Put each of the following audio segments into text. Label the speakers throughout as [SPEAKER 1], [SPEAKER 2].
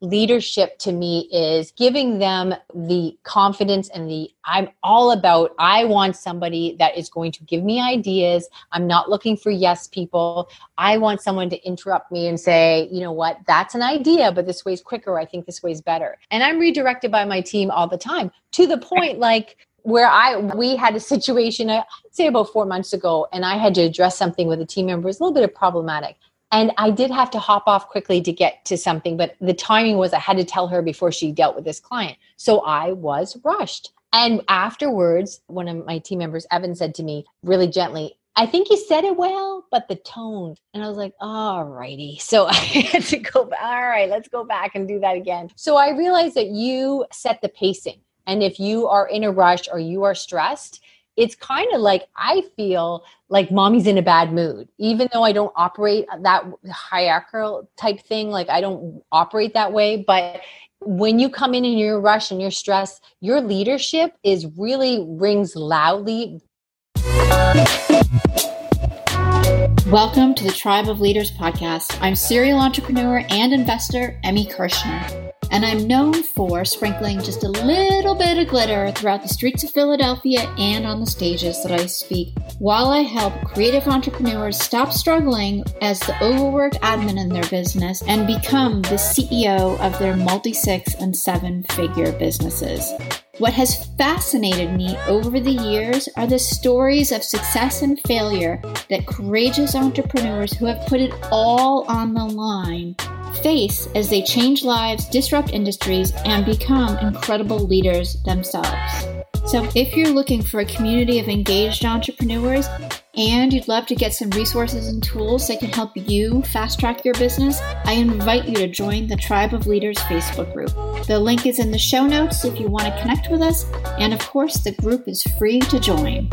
[SPEAKER 1] leadership to me is giving them the confidence and the I'm all about I want somebody that is going to give me ideas. I'm not looking for yes people. I want someone to interrupt me and say, you know what, that's an idea, but this way's quicker. I think this way's better. And I'm redirected by my team all the time to the point like where I we had a situation I'd say about four months ago, and I had to address something with a team member. It was a little bit of problematic. And I did have to hop off quickly to get to something, but the timing was I had to tell her before she dealt with this client. So I was rushed. And afterwards, one of my team members, Evan, said to me really gently, I think you said it well, but the tone. And I was like, all righty. So I had to go back. All right, let's go back and do that again. So I realized that you set the pacing. And if you are in a rush or you are stressed, it's kind of like I feel like mommy's in a bad mood, even though I don't operate that hierarchical type thing. Like I don't operate that way. But when you come in and you're rush and you're stressed, your leadership is really rings loudly.
[SPEAKER 2] Welcome to the Tribe of Leaders podcast. I'm serial entrepreneur and investor Emmy Kirschner and I'm known for sprinkling just a little bit of glitter throughout the streets of Philadelphia and on the stages that I speak while I help creative entrepreneurs stop struggling as the overworked admin in their business and become the CEO of their multi six and seven figure businesses. What has fascinated me over the years are the stories of success and failure that courageous entrepreneurs who have put it all on the line face as they change lives, disrupt industries, and become incredible leaders themselves. So, if you're looking for a community of engaged entrepreneurs and you'd love to get some resources and tools that can help you fast track your business, I invite you to join the Tribe of Leaders Facebook group. The link is in the show notes if you want to connect with us, and of course, the group is free to join.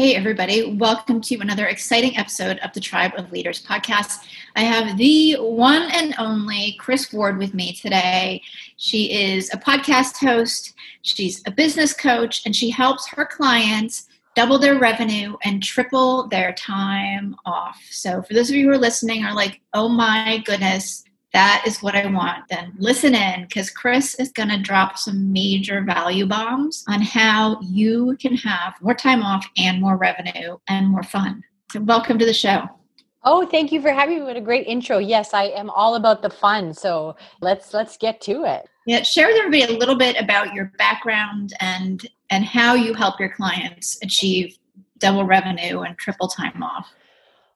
[SPEAKER 2] Hey, everybody. Welcome to another exciting episode of the Tribe of Leaders podcast. I have the one and only Kris Ward with me today. She is a podcast host, she's a business coach, and she helps her clients double their revenue and triple their time off. So, for those of you who are listening, are like, oh my goodness, that is what I want, then listen in because Kris is going to drop some major value bombs on how you can have more time off and more revenue and more fun. So, welcome to the show.
[SPEAKER 1] Oh, thank you for having me. What a great intro. Yes, I am all about the fun. So let's let's get to it.
[SPEAKER 2] Yeah, share with everybody a little bit about your background and and how you help your clients achieve double revenue and triple time off.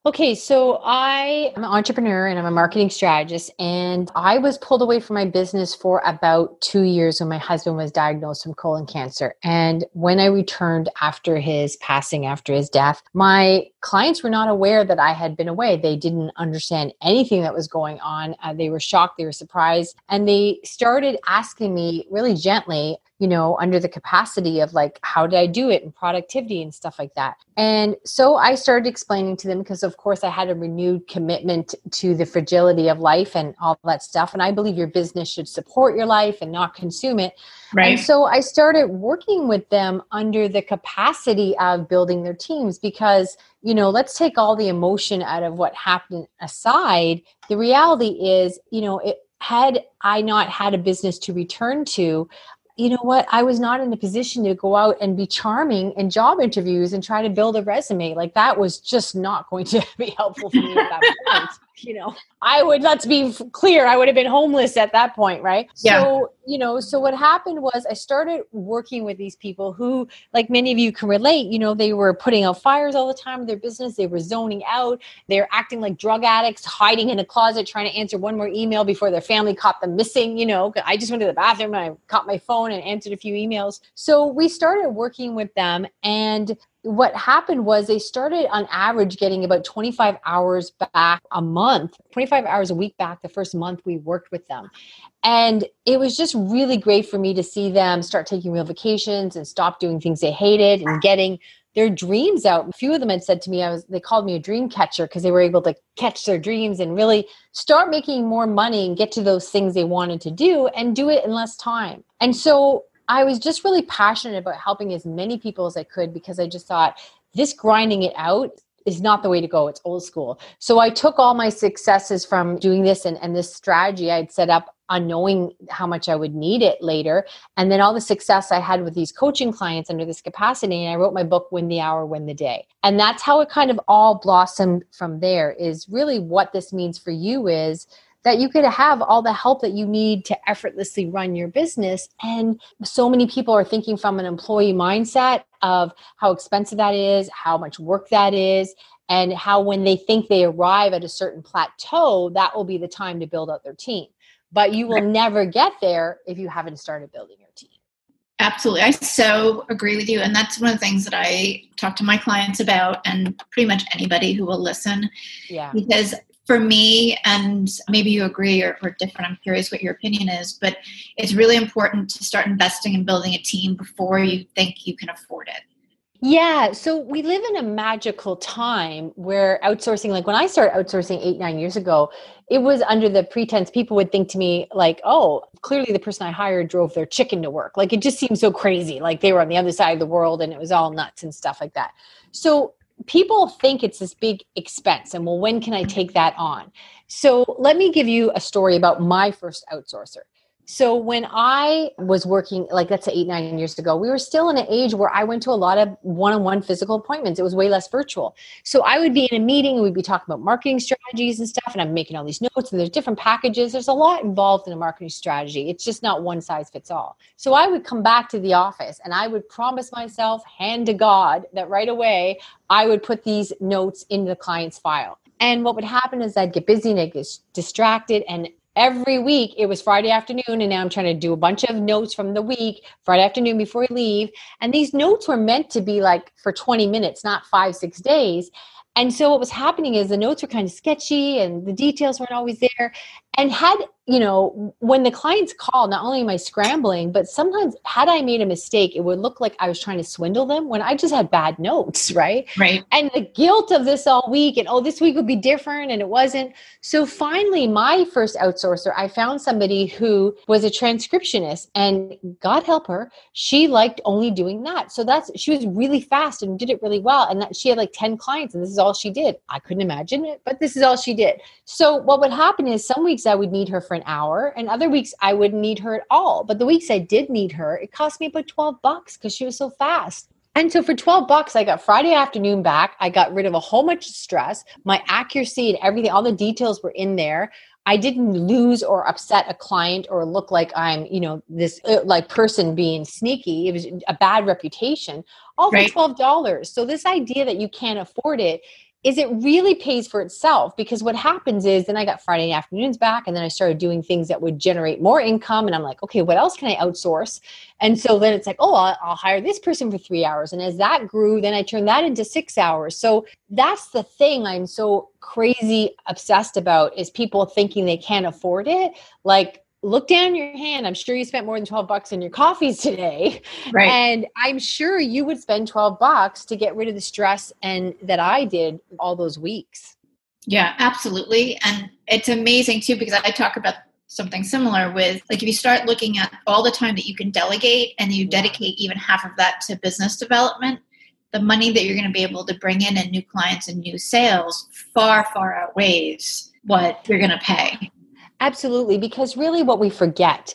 [SPEAKER 1] Okay, so I am an entrepreneur and I'm a marketing strategist, and I was pulled away from my business for about two years when my husband was diagnosed from colon cancer. And when I returned after his passing, after his death, my clients were not aware that I had been away. They didn't understand anything that was going on. Uh, they were shocked, they were surprised, and they started asking me really gently you know, under the capacity of like, how did I do it and productivity and stuff like that. And so I started explaining to them because, of course, I had a renewed commitment to the fragility of life and all that stuff. And I believe your business should support your life and not consume it. Right. And so I started working with them under the capacity of building their teams because, you know, let's take all the emotion out of what happened aside. The reality is, you know, it, had I not had a business to return to, you know what? I was not in a position to go out and be charming in job interviews and try to build a resume. Like that was just not going to be helpful for me at that point. You know, I would, let's be clear, I would have been homeless at that point, right? Yeah. So, you know, so what happened was I started working with these people who, like many of you can relate, you know, they were putting out fires all the time in their business. They were zoning out. They're acting like drug addicts, hiding in a closet, trying to answer one more email before their family caught them missing. You know, I just went to the bathroom and I caught my phone and answered a few emails. So we started working with them and what happened was they started on average getting about 25 hours back a month 25 hours a week back the first month we worked with them and it was just really great for me to see them start taking real vacations and stop doing things they hated and getting their dreams out. A few of them had said to me, I was they called me a dream catcher because they were able to catch their dreams and really start making more money and get to those things they wanted to do and do it in less time. And so I was just really passionate about helping as many people as I could because I just thought this grinding it out is not the way to go. It's old school. So I took all my successes from doing this and, and this strategy I'd set up unknowing how much I would need it later. And then all the success I had with these coaching clients under this capacity. And I wrote my book, Win the Hour, Win the Day. And that's how it kind of all blossomed from there is really what this means for you is that you could have all the help that you need to effortlessly run your business. And so many people are thinking from an employee mindset of how expensive that is, how much work that is, and how when they think they arrive at a certain plateau, that will be the time to build out their team but you will never get there if you haven't started building your team.
[SPEAKER 2] Absolutely. I so agree with you. And that's one of the things that I talk to my clients about and pretty much anybody who will listen.
[SPEAKER 1] Yeah.
[SPEAKER 2] Because for me, and maybe you agree or, or different, I'm curious what your opinion is, but it's really important to start investing in building a team before you think you can afford it.
[SPEAKER 1] Yeah. So we live in a magical time where outsourcing, like when I started outsourcing eight, nine years ago, it was under the pretense people would think to me, like, oh, clearly the person I hired drove their chicken to work. Like it just seemed so crazy. Like they were on the other side of the world and it was all nuts and stuff like that. So people think it's this big expense. And well, when can I take that on? So let me give you a story about my first outsourcer. So when I was working, like let's say eight, nine years ago, we were still in an age where I went to a lot of one-on-one physical appointments. It was way less virtual. So I would be in a meeting and we'd be talking about marketing strategies and stuff, and I'm making all these notes and there's different packages. There's a lot involved in a marketing strategy. It's just not one size fits all. So I would come back to the office and I would promise myself, hand to God, that right away I would put these notes into the client's file. And what would happen is I'd get busy and I'd get distracted and every week it was Friday afternoon, and now I'm trying to do a bunch of notes from the week, Friday afternoon before we leave. And these notes were meant to be like for 20 minutes, not five, six days. And so what was happening is the notes were kind of sketchy and the details weren't always there. And had you know, when the clients call, not only am I scrambling, but sometimes had I made a mistake, it would look like I was trying to swindle them when I just had bad notes, right?
[SPEAKER 2] Right.
[SPEAKER 1] And the guilt of this all week and oh, this week would be different and it wasn't. So finally, my first outsourcer, I found somebody who was a transcriptionist and God help her, she liked only doing that. So that's she was really fast and did it really well. And that she had like 10 clients and this is all she did. I couldn't imagine it, but this is all she did. So what would happen is some weeks I would need her for an hour and other weeks I wouldn't need her at all. But the weeks I did need her, it cost me about 12 bucks because she was so fast. And so for 12 bucks, I got Friday afternoon back. I got rid of a whole bunch of stress. My accuracy and everything, all the details were in there. I didn't lose or upset a client or look like I'm, you know, this uh, like person being sneaky. It was a bad reputation, all for $12. So this idea that you can't afford it is it really pays for itself because what happens is then I got Friday afternoons back and then I started doing things that would generate more income and I'm like, okay, what else can I outsource? And so then it's like, oh, I'll, I'll hire this person for three hours. And as that grew, then I turned that into six hours. So that's the thing I'm so crazy obsessed about is people thinking they can't afford it. Like look down your hand. I'm sure you spent more than 12 bucks on your coffees today.
[SPEAKER 2] Right.
[SPEAKER 1] And I'm sure you would spend 12 bucks to get rid of the stress and that I did all those weeks.
[SPEAKER 2] Yeah, absolutely. And it's amazing too because I talk about something similar with like if you start looking at all the time that you can delegate and you dedicate even half of that to business development, the money that you're going to be able to bring in and new clients and new sales far far outweighs what you're going to pay
[SPEAKER 1] Absolutely, because really what we forget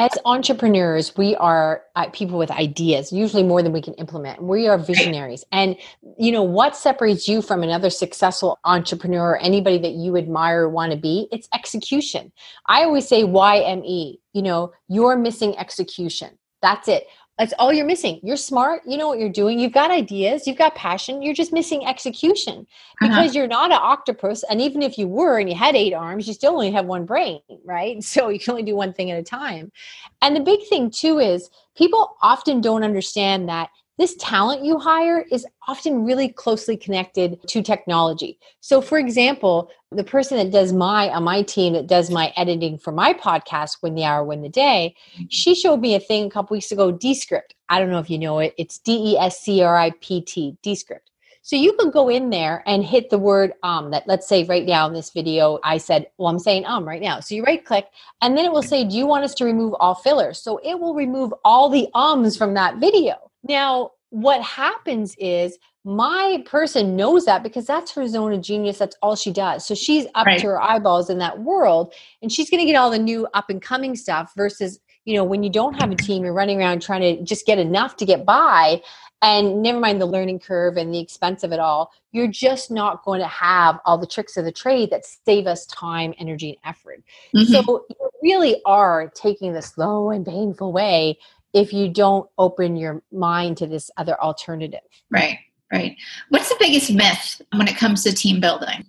[SPEAKER 1] as entrepreneurs, we are uh, people with ideas, usually more than we can implement. We are visionaries. And, you know, what separates you from another successful entrepreneur or anybody that you admire or want to be? It's execution. I always say YME, you know, you're missing execution. That's it. That's all you're missing. You're smart. You know what you're doing. You've got ideas. You've got passion. You're just missing execution uh-huh. because uh-huh. you're not an octopus. And even if you were and you had eight arms, you still only have one brain, right? So you can only do one thing at a time. And the big thing, too, is people often don't understand that this talent you hire is often really closely connected to technology. So, for example, the person that does my on my team that does my editing for my podcast, Win the Hour, Win the Day, mm-hmm. she showed me a thing a couple weeks ago, Descript. I don't know if you know it. It's D E S C R I P T, Descript. So you can go in there and hit the word um that let's say right now in this video I said, well I'm saying um right now. So you right click and then it will say, do you want us to remove all fillers? So it will remove all the ums from that video. Now, what happens is my person knows that because that's her zone of genius. That's all she does. So she's up right. to her eyeballs in that world and she's going to get all the new up and coming stuff versus, you know, when you don't have a team, you're running around trying to just get enough to get by and never mind the learning curve and the expense of it all. You're just not going to have all the tricks of the trade that save us time, energy, and effort. Mm-hmm. So you really are taking the slow and painful way if you don't open your mind to this other alternative.
[SPEAKER 2] Right right? What's the biggest myth when it comes to team building?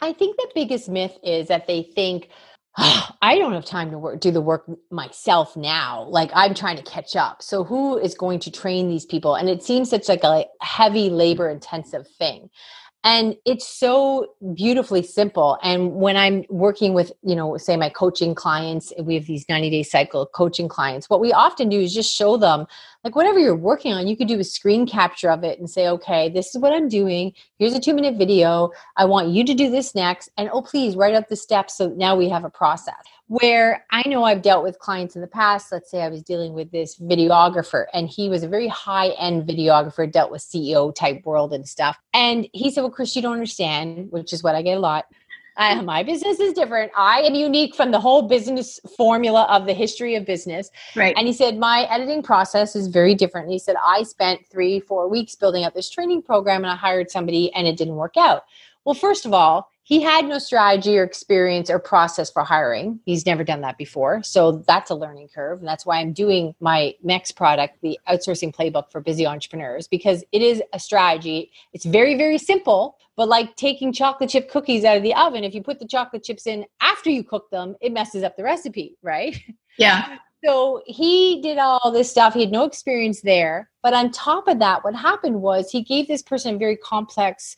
[SPEAKER 1] I think the biggest myth is that they think, oh, I don't have time to work, do the work myself now. Like I'm trying to catch up. So who is going to train these people? And it seems such like a heavy labor intensive thing and it's so beautifully simple. And when i'm working with you know say my coaching clients we have these 90 day cycle coaching clients what we often do is just show them like whatever you're working on you could do a screen capture of it and say okay this is what i'm doing here's a two minute video i want you to do this next and oh please write up the steps so now we have a process where I know I've dealt with clients in the past. Let's say I was dealing with this videographer, and he was a very high end videographer, dealt with CEO type world and stuff. And he said, Well, Kris, you don't understand, which is what I get a lot. Uh, my business is different. I am unique from the whole business formula of the history of business.
[SPEAKER 2] Right.
[SPEAKER 1] And he said, My editing process is very different. And he said, I spent three, four weeks building up this training program and I hired somebody and it didn't work out. Well, first of all, he had no strategy or experience or process for hiring. He's never done that before. So that's a learning curve. And that's why I'm doing my next product, the outsourcing playbook for busy entrepreneurs, because it is a strategy. It's very, very simple, but like taking chocolate chip cookies out of the oven, if you put the chocolate chips in after you cook them, it messes up the recipe, right?
[SPEAKER 2] Yeah.
[SPEAKER 1] So he did all this stuff. He had no experience there. But on top of that, what happened was he gave this person a very complex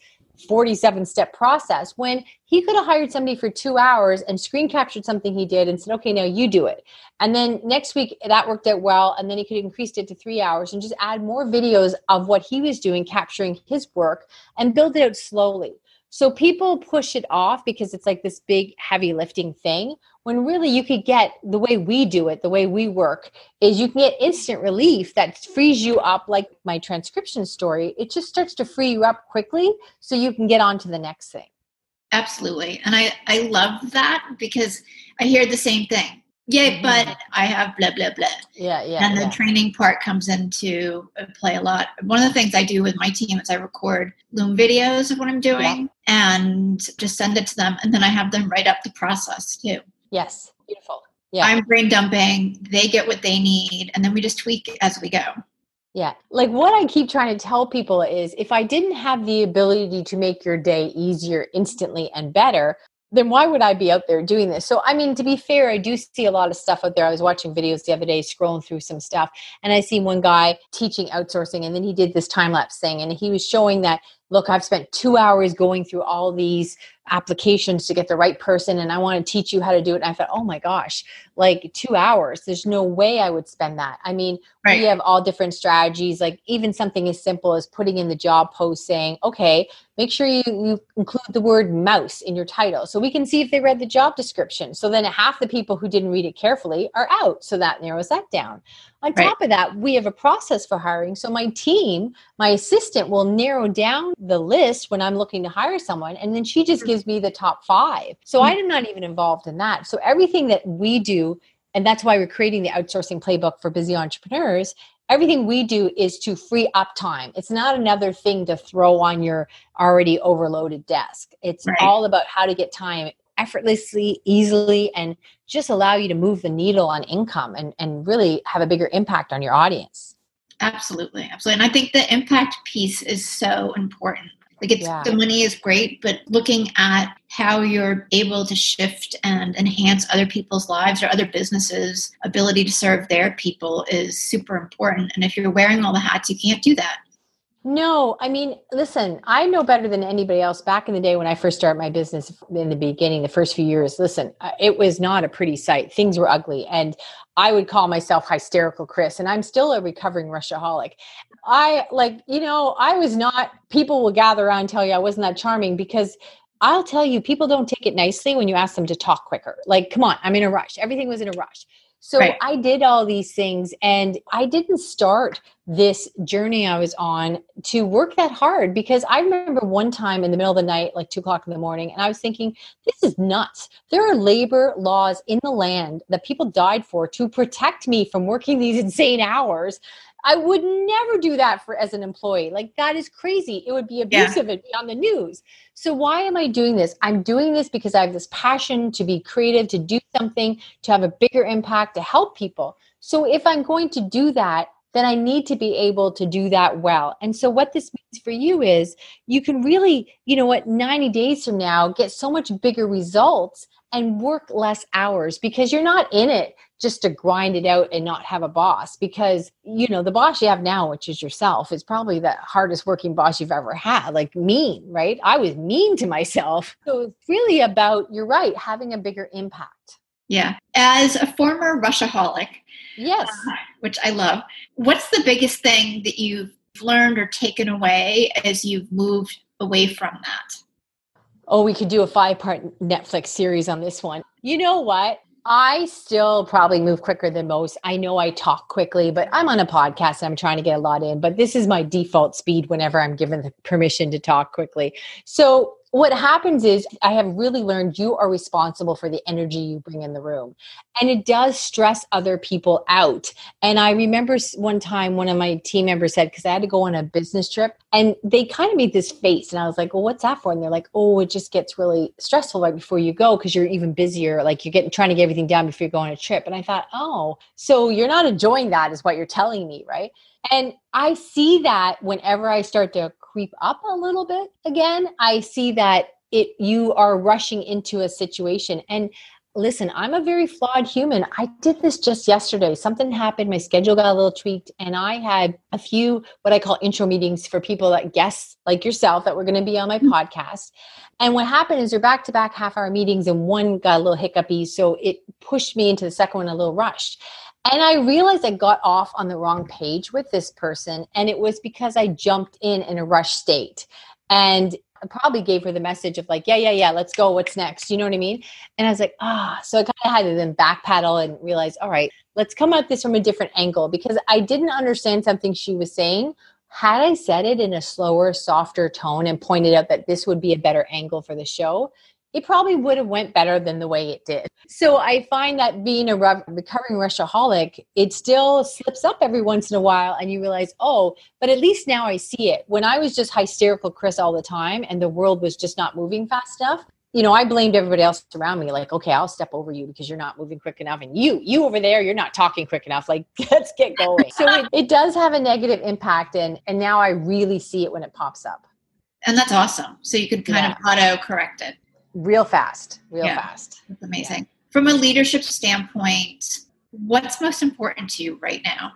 [SPEAKER 1] 47 step process when he could have hired somebody for two hours and screen captured something he did and said, okay, now you do it. And then next week that worked out well. And then he could increase it to three hours and just add more videos of what he was doing, capturing his work and build it out slowly. So people push it off because it's like this big heavy lifting thing when really you could get the way we do it, the way we work is you can get instant relief that frees you up like my transcription story. It just starts to free you up quickly so you can get on to the next thing.
[SPEAKER 2] Absolutely. And I I love that because I hear the same thing yeah, mm-hmm. but I have blah blah blah.
[SPEAKER 1] Yeah, yeah.
[SPEAKER 2] And the
[SPEAKER 1] yeah.
[SPEAKER 2] training part comes into play a lot. One of the things I do with my team is I record Loom videos of what I'm doing yeah. and just send it to them, and then I have them write up the process too.
[SPEAKER 1] Yes, beautiful.
[SPEAKER 2] Yeah, I'm brain dumping. They get what they need, and then we just tweak as we go.
[SPEAKER 1] Yeah. Like what I keep trying to tell people is if I didn't have the ability to make your day easier instantly and better, then why would I be out there doing this? So, I mean, to be fair, I do see a lot of stuff out there. I was watching videos the other day, scrolling through some stuff, and I see one guy teaching outsourcing, and then he did this time lapse thing, and he was showing that, look, I've spent two hours going through all these applications to get the right person and I want to teach you how to do it. And I thought, oh my gosh, like two hours. There's no way I would spend that. I mean, right. we have all different strategies, like even something as simple as putting in the job post saying, okay, make sure you, you include the word mouse in your title so we can see if they read the job description. So then half the people who didn't read it carefully are out. So that narrows that down. On right. top of that, we have a process for hiring. So my team, my assistant will narrow down the list when I'm looking to hire someone. And then she just mm-hmm. gives me the top five. So. I'm mm. not even involved in that. So everything that we do, and that's why we're creating the outsourcing playbook for busy entrepreneurs. Everything we do is to free up time. It's not another thing to throw on your already overloaded desk. It's right. all about how to get time effortlessly, easily, and just allow you to move the needle on income and, and really have a bigger impact on your audience.
[SPEAKER 2] Absolutely. Absolutely. And I think the impact piece is so important. Like it's yeah. the money is great, but looking at how you're able to shift and enhance other people's lives or other businesses' ability to serve their people is super important. And if you're wearing all the hats, you can't do that.
[SPEAKER 1] No, I mean, listen, I know better than anybody else. Back in the day when I first started my business in the beginning, the first few years, listen, it was not a pretty sight. Things were ugly. And I would call myself hysterical Kris, and I'm still a recovering Rushaholic. I like, you know, I was not, people will gather around and tell you I wasn't that charming because I'll tell you, people don't take it nicely when you ask them to talk quicker. Like, come on, I'm in a rush. Everything was in a rush. So right. I did all these things and I didn't start this journey I was on to work that hard because I remember one time in the middle of the night, like two o'clock in the morning, and I was thinking, this is nuts. There are labor laws in the land that people died for to protect me from working these insane hours. I would never do that for as an employee. Like that is crazy. It would be abusive. Yeah. It'd be on the news. So why am I doing this? I'm doing this because I have this passion to be creative, to do something, to have a bigger impact, to help people. So if I'm going to do that, then I need to be able to do that well. And so what this means for you is you can really, you know what, 90 days from now get so much bigger results and work less hours because you're not in it just to grind it out and not have a boss because you know the boss you have now which is yourself is probably the hardest working boss you've ever had like mean right? I was mean to myself. So it's really about you're right having a bigger impact.
[SPEAKER 2] Yeah. As a former rushaholic
[SPEAKER 1] yes. uh,
[SPEAKER 2] which i love what's the biggest thing that you've learned or taken away as you've moved away from that?
[SPEAKER 1] Oh we could do a five part netflix series on this one. You know what I still probably move quicker than most. I know I talk quickly, but I'm on a podcast and I'm trying to get a lot in. But this is my default speed whenever I'm given the permission to talk quickly. So what happens is I have really learned you are responsible for the energy you bring in the room. And it does stress other people out. And I remember one time one of my team members said, because I had to go on a business trip, and they kind of made this face. And I was like, well, what's that for? And they're like, oh, it just gets really stressful right before you go because you're even busier. Like you're getting trying to get everything down before you go on a trip. And I thought, oh, so you're not enjoying that, is what you're telling me, right? And I see that whenever I start to creep up a little bit again, I see that it you are rushing into a situation and listen, I'm a very flawed human. I did this just yesterday. Something happened, my schedule got a little tweaked, and I had a few what I call intro meetings for people that guests like yourself that were going to be on my mm-hmm. podcast. And what happened is they're back to back half hour meetings, and one got a little hiccupy. So it pushed me into the second one a little rushed. And I realized I got off on the wrong page with this person. And it was because I jumped in in a rush state. And probably gave her the message of like, yeah, yeah, yeah, let's go. What's next? You know what I mean? And I was like, ah, oh. so I kind of had to then backpedal and realize, all right, let's come at this from a different angle because I didn't understand something she was saying. Had I said it in a slower, softer tone and pointed out that this would be a better angle for the show, it probably would have went better than the way it did. So I find that being a recovering rushaholic, it still slips up every once in a while and you realize, oh, but at least now I see it. When I was just hysterical Kris all the time and the world was just not moving fast enough, you know, I blamed everybody else around me, like, okay, I'll step over you because you're not moving quick enough. And you, you over there, you're not talking quick enough. Like, let's get going. so it, it does have a negative impact. And, and now I really see it when it pops up.
[SPEAKER 2] And that's awesome. So you could kind yeah. of auto correct it
[SPEAKER 1] real fast, real yeah, fast.
[SPEAKER 2] That's amazing. Yeah. From a leadership standpoint, what's most important to you right now?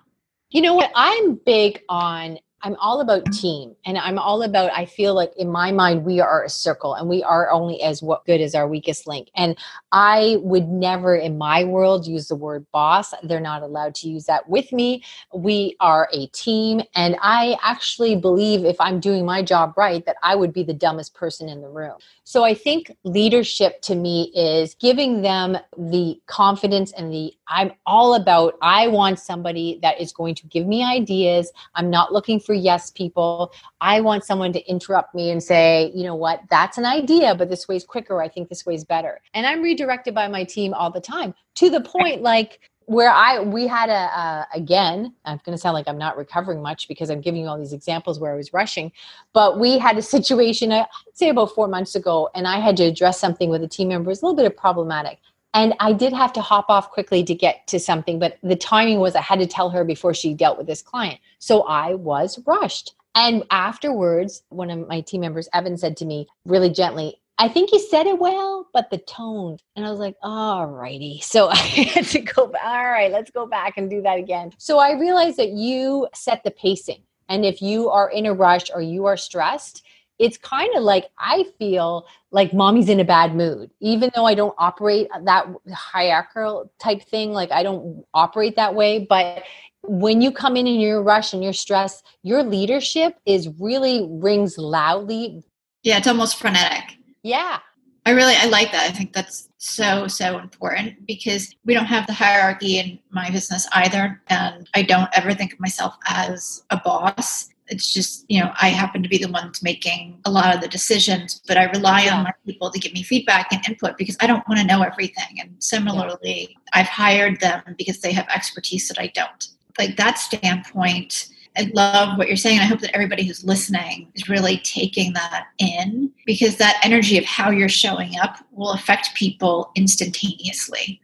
[SPEAKER 1] You know what? I'm big on I'm all about team and I'm all about I feel like in my mind we are a circle and we are only as what good as our weakest link. And I would never in my world use the word boss. They're not allowed to use that with me. We are a team and I actually believe if I'm doing my job right that I would be the dumbest person in the room. So I think leadership to me is giving them the confidence and the I'm all about I want somebody that is going to give me ideas. I'm not looking for yes people. I want someone to interrupt me and say, you know what, that's an idea, but this way's quicker. I think this way's better. And I'm redirected by my team all the time to the point like where I we had a uh, again I'm going to sound like I'm not recovering much because I'm giving you all these examples where I was rushing but we had a situation I'd say about 4 months ago and I had to address something with a team member it was a little bit of problematic and I did have to hop off quickly to get to something, but the timing was I had to tell her before she dealt with this client. So I was rushed. And afterwards, one of my team members, Evan, said to me really gently, I think you said it well, but the tone. And I was like, all righty. So I had to go, all right, let's go back and do that again. So I realized that you set the pacing. And if you are in a rush or you are stressed, it's kind of like I feel like mommy's in a bad mood, even though I don't operate that hierarchical type thing. Like I don't operate that way. But when you come in and you're rushed and you're stressed, your leadership is really rings loudly.
[SPEAKER 2] Yeah, it's almost frenetic.
[SPEAKER 1] Yeah.
[SPEAKER 2] I really I like that. I think that's so so important because we don't have the hierarchy in my business either and I don't ever think of myself as a boss. It's just, you know, I happen to be the one making a lot of the decisions, but I rely yeah. on my people to give me feedback and input because I don't want to know everything. And similarly, yeah. I've hired them because they have expertise that I don't. Like that standpoint, I love what you're saying. I hope that everybody who's listening is really taking that in because that energy of how you're showing up will affect people instantaneously.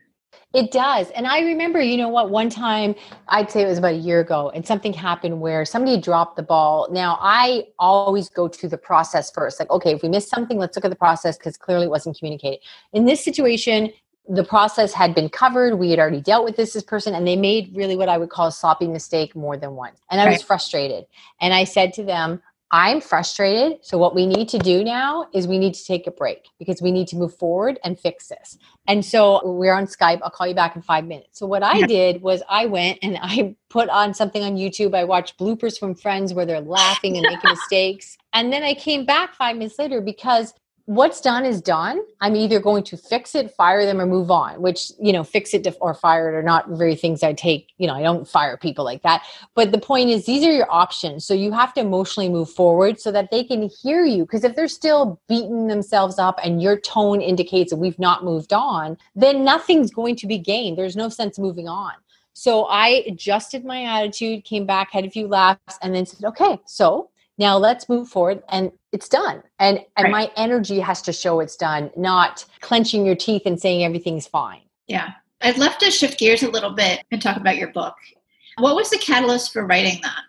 [SPEAKER 1] It does. And I remember, you know what, one time, I'd say it was about a year ago, and something happened where somebody dropped the ball. Now, I always go to the process first. Like, okay, if we missed something, let's look at the process because clearly it wasn't communicated. In this situation, the process had been covered. We had already dealt with this, this person, and they made really what I would call a sloppy mistake more than once. And I was frustrated. And I said to them, I'm frustrated. So, what we need to do now is we need to take a break because we need to move forward and fix this. And so, we're on Skype. I'll call you back in five minutes. So, what I did was I went and I put on something on YouTube. I watched bloopers from friends where they're laughing and making mistakes. And then I came back five minutes later because what's done is done. I'm either going to fix it, fire them, or move on, which, you know, fix it or fire it are not very things I take. You know, I don't fire people like that. But the point is, these are your options. So you have to emotionally move forward so that they can hear you. Because if they're still beating themselves up and your tone indicates that we've not moved on, then nothing's going to be gained. There's no sense moving on. So I adjusted my attitude, came back, had a few laughs, and then said, okay, so now let's move forward and it's done. And and right. my energy has to show it's done not clenching your teeth and saying everything's fine.
[SPEAKER 2] Yeah. I'd love to shift gears a little bit and talk about your book. What was the catalyst for writing that?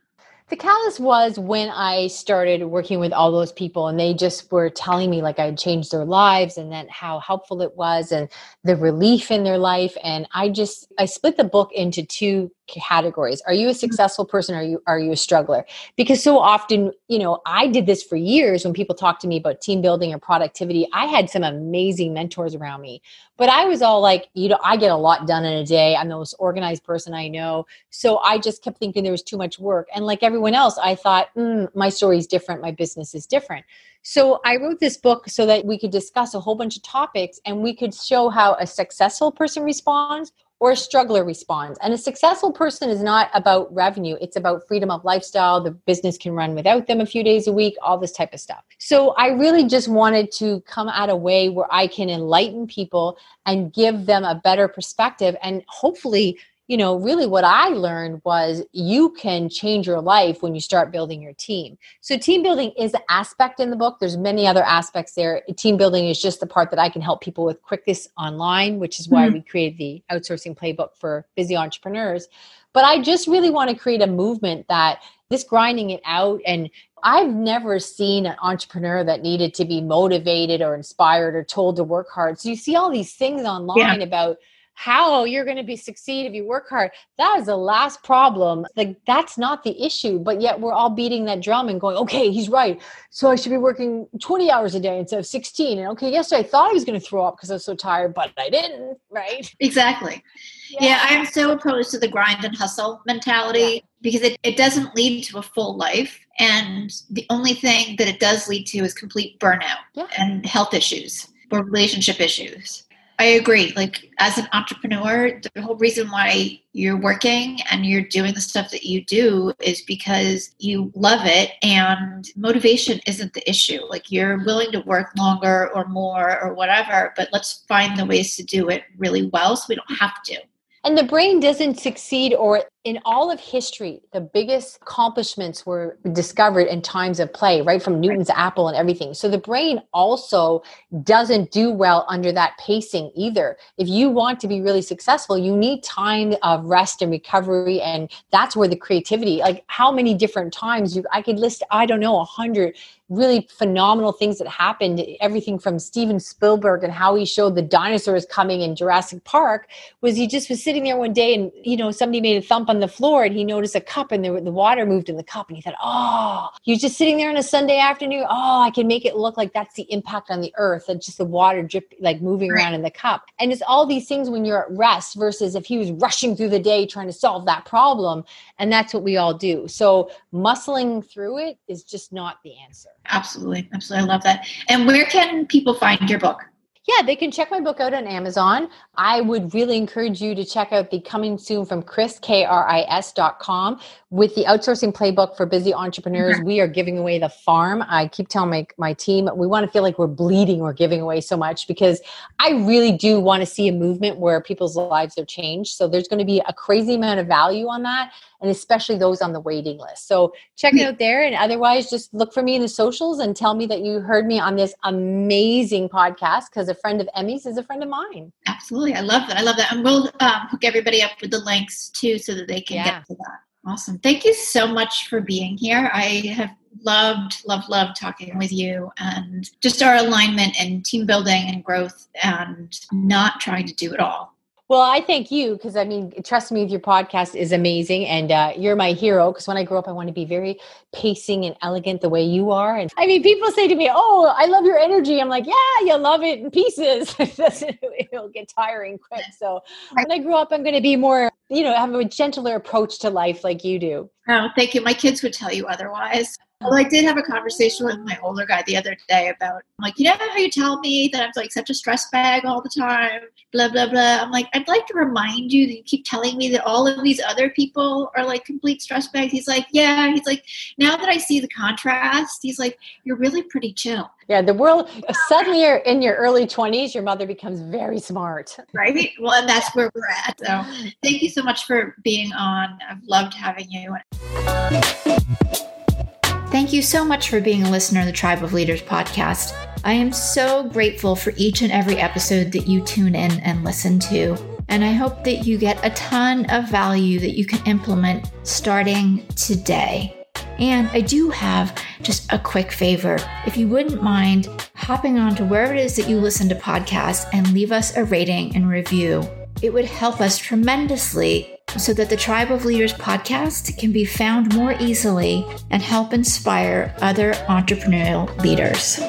[SPEAKER 1] The catalyst was when I started working with all those people and they just were telling me like I had changed their lives and then how helpful it was and the relief in their life. And I just I split the book into two categories. Are you a mm-hmm. successful person? Or are you are you a struggler? Because so often you know i did this for years when people talk to me about team building or productivity. I had some amazing mentors around me but i was all like you know i get a lot done in a day. I'm the most organized person i know. So i just kept thinking there was too much work. And like everyone else i thought mm, my story is different. My business is different. So I wrote this book so that we could discuss a whole bunch of topics and we could show how a successful person responds or a struggler responds. And a successful person is not about revenue, it's about freedom of lifestyle. The business can run without them a few days a week, all this type of stuff. So I really just wanted to come at a way where I can enlighten people and give them a better perspective and hopefully you know, really what I learned was you can change your life when you start building your team. So team building is an aspect in the book. There's many other aspects there. Team building is just the part that I can help people with quickest online, which is why mm-hmm. we created the outsourcing playbook for busy entrepreneurs. But I just really want to create a movement that this grinding it out and I've never seen an entrepreneur that needed to be motivated or inspired or told to work hard. So you see all these things online yeah. about how you're going to be succeed if you work hard. That is the last problem. Like that's not the issue but yet we're all beating that drum and going okay he's right. So i should be working 20 hours a day instead of 16 and okay yesterday i thought i was going to throw up because i was so tired but i didn't right?
[SPEAKER 2] Exactly. Yeah, yeah i'm so opposed to the grind and hustle mentality yeah. because it, it doesn't lead to a full life and the only thing that it does lead to is complete burnout yeah. and health issues or relationship issues I agree. Like as an entrepreneur, the whole reason why you're working and you're doing the stuff that you do is because you love it and motivation isn't the issue. Like you're willing to work longer or more or whatever, but let's find the ways to do it really well so we don't have to.
[SPEAKER 1] And the brain doesn't succeed, or in all of history, the biggest accomplishments were discovered in times of play, right from Newton's apple and everything. So the brain also doesn't do well under that pacing either. If you want to be really successful, you need time of rest and recovery. And that's where the creativity, like how many different times you, I could list, I don't know, a hundred really phenomenal things that happened everything from steven spielberg and how he showed the dinosaurs coming in jurassic park was he just was sitting there one day and you know somebody made a thump on the floor and he noticed a cup and the, the water moved in the cup and he thought oh he was just sitting there on a sunday afternoon oh i can make it look like that's the impact on the earth and just the water drip like moving around in the cup and it's all these things when you're at rest versus if he was rushing through the day trying to solve that problem and that's what we all do so muscling through it is just not the answer
[SPEAKER 2] Absolutely. Absolutely. I love that. And where can people find your book?
[SPEAKER 1] Yeah, they can check my book out on Amazon. I would really encourage you to check out the coming soon from Kris, K R I S dot com with the outsourcing playbook for busy entrepreneurs. Mm-hmm. We are giving away the farm. I keep telling my, my team, we want to feel like we're bleeding, we're giving away so much because I really do want to see a movement where people's lives are changed. So there's going to be a crazy amount of value on that and especially those on the waiting list. So check it out there. And otherwise, just look for me in the socials and tell me that you heard me on this amazing podcast because a friend of Emmy's is a friend of mine.
[SPEAKER 2] Absolutely. I love that. I love that. And we'll um, hook everybody up with the links too so that they can yeah. get to that. Awesome. Thank you so much for being here. I have loved, loved, loved talking with you and just our alignment and team building and growth and not trying to do it all.
[SPEAKER 1] Well, I thank you because I mean, trust me, your podcast is amazing, and uh, you're my hero. Because when I grow up, I want to be very pacing and elegant the way you are. And I mean, people say to me, "Oh, I love your energy." I'm like, "Yeah, you love it in pieces. It'll get tiring quick." So when I grow up, I'm going to be more, you know, have a gentler approach to life like you do.
[SPEAKER 2] Oh, thank you. My kids would tell you otherwise. Well, I did have a conversation with my older guy the other day about, like, you know how you tell me that I'm like such a stress bag all the time, blah, blah, blah. I'm like, I'd like to remind you that you keep telling me that all of these other people are like complete stress bags. He's like, yeah. He's like, now that I see the contrast, he's like, you're really pretty chill.
[SPEAKER 1] Yeah, the world, suddenly you're in your early 20s, your mother becomes very smart.
[SPEAKER 2] Right? Well, and that's where we're at. So thank you so much for being on. I've loved having you. Thank you so much for being a listener of the Tribe of Leaders podcast. I am so grateful for each and every episode that you tune in and listen to. And I hope that you get a ton of value that you can implement starting today. And I do have just a quick favor. If you wouldn't mind hopping on to wherever it is that you listen to podcasts and leave us a rating and review, it would help us tremendously so that the Tribe of Leaders podcast can be found more easily and help inspire other entrepreneurial leaders.